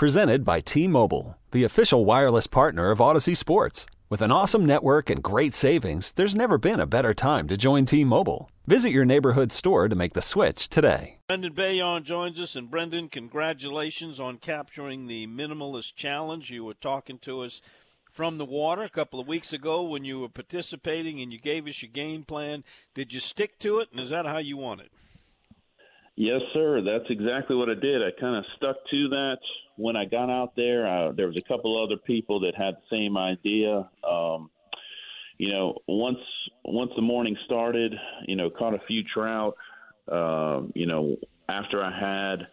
Presented by T Mobile, the official wireless partner of Odyssey Sports. With an awesome network and great savings, there's never been a better time to join T Mobile. Visit your neighborhood store to make the switch today. Brendan Bayonne joins us, and Brendan, congratulations on capturing the Minimalist Challenge. You were talking to us from the water a couple of weeks ago when you were participating and you gave us your game plan. Did you stick to it, and is that how you want it? Yes, sir. That's exactly what I did. I kind of stuck to that when I got out there. Uh, there was a couple other people that had the same idea. Um, you know, once once the morning started, you know, caught a few trout. Uh, you know, after I had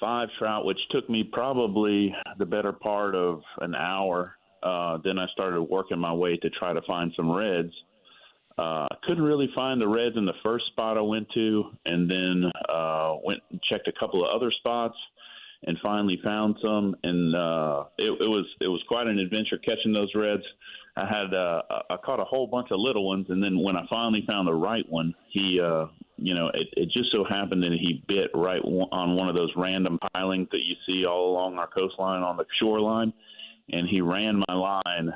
five trout, which took me probably the better part of an hour. Uh, then I started working my way to try to find some reds. Uh, couldn't really find the reds in the first spot I went to, and then uh, went and checked a couple of other spots, and finally found some. And uh, it, it was it was quite an adventure catching those reds. I had uh, I caught a whole bunch of little ones, and then when I finally found the right one, he uh, you know it, it just so happened that he bit right on one of those random pilings that you see all along our coastline on the shoreline, and he ran my line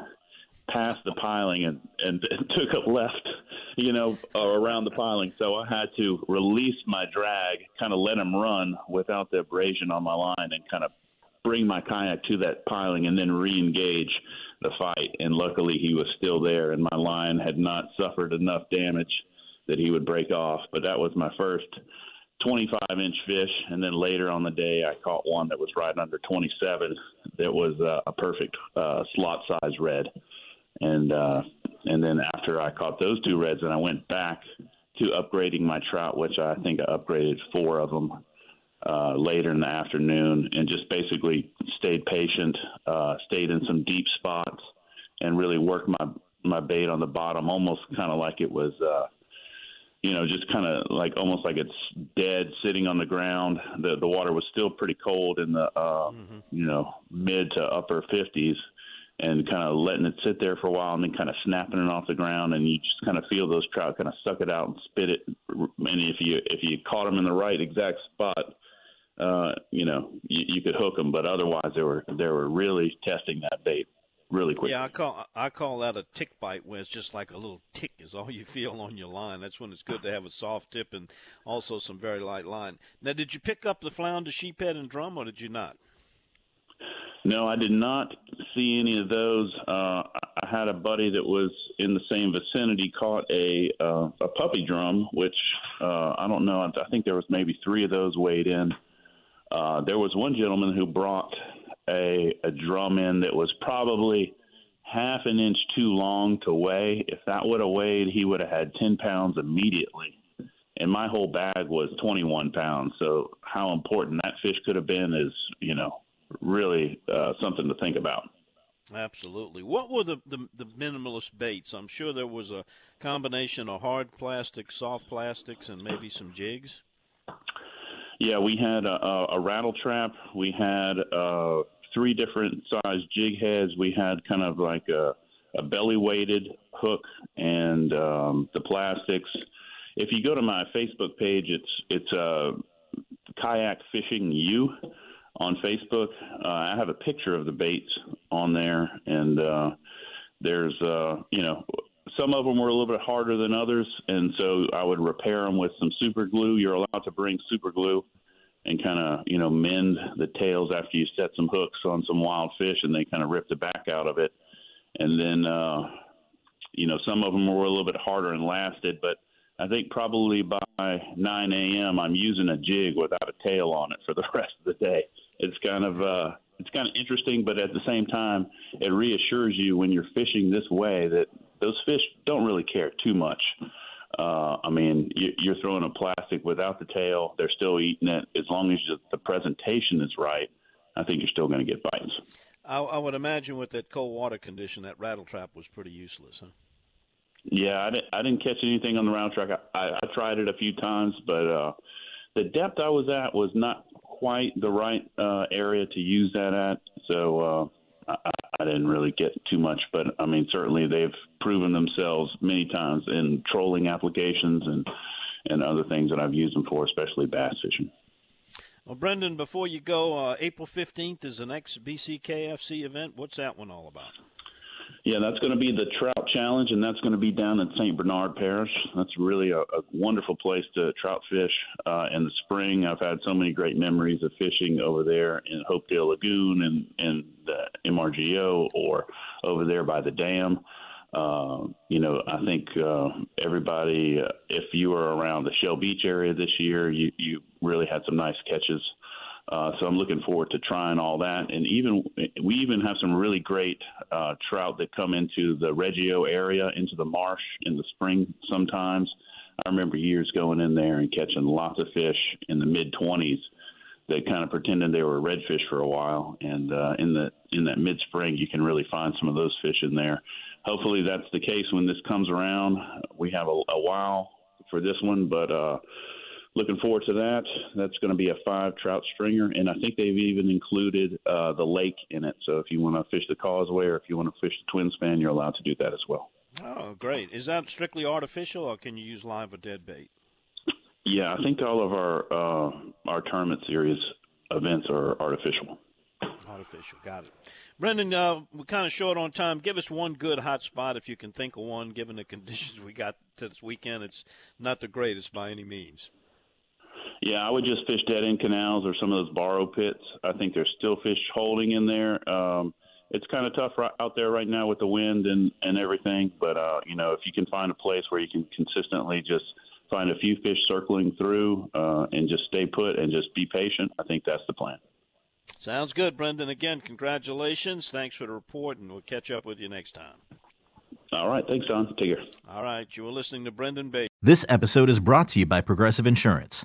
past the piling and, and, and took a left, you know, around the piling. So I had to release my drag, kind of let him run without the abrasion on my line, and kind of bring my kayak to that piling and then re-engage the fight. And luckily, he was still there, and my line had not suffered enough damage that he would break off. But that was my first 25 inch fish, and then later on the day, I caught one that was right under 27. That was uh, a perfect uh, slot size red and uh, and then after I caught those two reds, and I went back to upgrading my trout, which I think I upgraded four of them uh, later in the afternoon, and just basically stayed patient, uh, stayed in some deep spots, and really worked my my bait on the bottom, almost kind of like it was. Uh, you know, just kind of like almost like it's dead, sitting on the ground. The the water was still pretty cold in the uh, mm-hmm. you know mid to upper 50s, and kind of letting it sit there for a while and then kind of snapping it off the ground and you just kind of feel those trout kind of suck it out and spit it and if you if you caught them in the right exact spot uh you know you, you could hook them but otherwise they were they were really testing that bait really quick. Yeah i call i call that a tick bite where it's just like a little tick is all you feel on your line. That's when it's good to have a soft tip and also some very light line. Now did you pick up the flounder sheephead and drum or did you not no, I did not see any of those. Uh, I had a buddy that was in the same vicinity caught a uh, a puppy drum, which uh, I don't know. I think there was maybe three of those weighed in. Uh, there was one gentleman who brought a a drum in that was probably half an inch too long to weigh. If that would have weighed, he would have had ten pounds immediately. And my whole bag was 21 pounds. So how important that fish could have been is, you know, really uh, something to think about. Absolutely. What were the, the, the minimalist baits? I'm sure there was a combination of hard plastics, soft plastics, and maybe some jigs. Yeah, we had a, a rattle trap. We had uh, three different size jig heads. We had kind of like a, a belly weighted hook and um, the plastics. If you go to my Facebook page, it's it's uh, kayak fishing you on Facebook. Uh, I have a picture of the baits on there, and uh, there's uh, you know some of them were a little bit harder than others, and so I would repair them with some super glue. You're allowed to bring super glue and kind of you know mend the tails after you set some hooks on some wild fish, and they kind of rip the back out of it, and then uh, you know some of them were a little bit harder and lasted, but I think probably by 9 a.m. I'm using a jig without a tail on it for the rest of the day it's kind of uh, it's kind of interesting, but at the same time, it reassures you when you're fishing this way that those fish don't really care too much. Uh, I mean, you, you're throwing a plastic without the tail; they're still eating it. As long as the presentation is right, I think you're still going to get bites. I, I would imagine with that cold water condition, that rattle trap was pretty useless, huh? Yeah, I didn't, I didn't catch anything on the rattle trap. I, I, I tried it a few times, but uh, the depth I was at was not quite the right uh, area to use that at. So uh, I, I didn't really get too much, but I mean, certainly they've proven themselves many times in trolling applications and and other things that I've used them for, especially bass fishing. Well, Brendan, before you go, uh, April 15th is the next BCKFC event. What's that one all about? Yeah, that's going to be the Trout Challenge, and that's going to be down in St. Bernard Parish. That's really a, a wonderful place to trout fish uh, in the spring. I've had so many great memories of fishing over there in Hopedale Lagoon and, and the MRGO or over there by the dam. Uh, you know, I think uh, everybody, uh, if you were around the Shell Beach area this year, you, you really had some nice catches. Uh, so I'm looking forward to trying all that, and even we even have some really great uh, trout that come into the Reggio area, into the marsh in the spring. Sometimes I remember years going in there and catching lots of fish in the mid 20s that kind of pretended they were redfish for a while, and uh, in the in that mid spring you can really find some of those fish in there hopefully that's the case when this comes around. We have a, a while for this one, but uh, looking forward to that. That's going to be a five trout stringer, and I think they've even included uh, the lake in it. So if you want to fish the causeway or if you want to fish the twin span, you're allowed to do that as well. Oh, great! Is that strictly artificial, or can you use live or dead bait? Yeah, I think all of our uh, our tournament series events are artificial. Artificial, got it. Brendan, uh, we're kind of short on time. Give us one good hot spot if you can think of one, given the conditions we got this weekend. It's not the greatest by any means. Yeah, I would just fish dead end canals or some of those borrow pits. I think there's still fish holding in there. Um, it's kind of tough right out there right now with the wind and and everything. But uh, you know, if you can find a place where you can consistently just find a few fish circling through uh, and just stay put and just be patient, I think that's the plan. Sounds good, Brendan. Again, congratulations. Thanks for the report, and we'll catch up with you next time. All right. Thanks, Don. Take care. All right. You were listening to Brendan Bay. This episode is brought to you by Progressive Insurance.